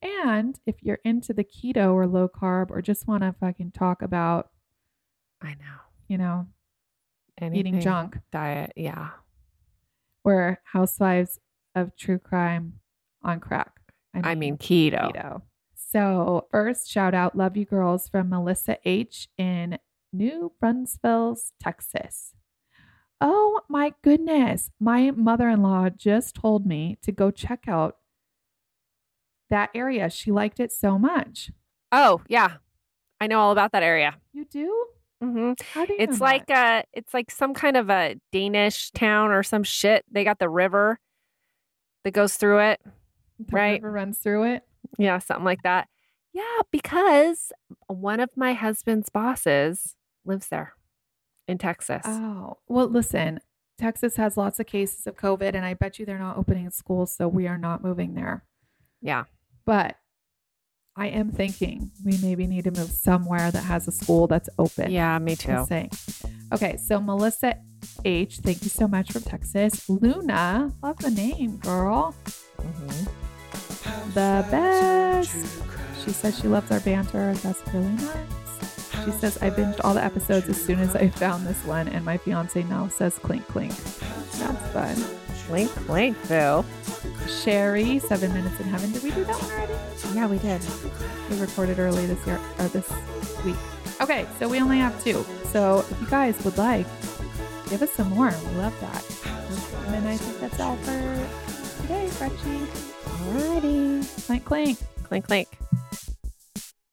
And if you're into the keto or low carb or just want to fucking talk about, I know. you know, eating junk, diet, yeah. we're Housewives of True Crime on crack. I mean keto. keto. So, first shout out, love you girls from Melissa H in New Braunfels, Texas. Oh my goodness. My mother in law just told me to go check out that area. She liked it so much. Oh, yeah. I know all about that area. You do? hmm How do you It's know like that? uh it's like some kind of a Danish town or some shit. They got the river that goes through it. The right. river runs through it. Yeah, something like that. Yeah, because one of my husband's bosses lives there in Texas. Oh, well, listen, Texas has lots of cases of COVID, and I bet you they're not opening schools, so we are not moving there. yeah. But I am thinking we maybe need to move somewhere that has a school that's open. Yeah, me too. Okay, so Melissa H, thank you so much from Texas. Luna, love the name, girl. Mhm. The best. She says she loves our banter. That's really nice. She says, I binged all the episodes as soon as I found this one, and my fiance now says clink clink. That's fun. Link, link, Phil. Sherry, Seven Minutes in Heaven. Did we do that one already? Yeah, we did. We recorded early this year or this week. Okay, so we only have two. So if you guys would like, give us some more. We love that. And then I think that's all for today, Gretchen. Alrighty. Clink clink. Clink, clink.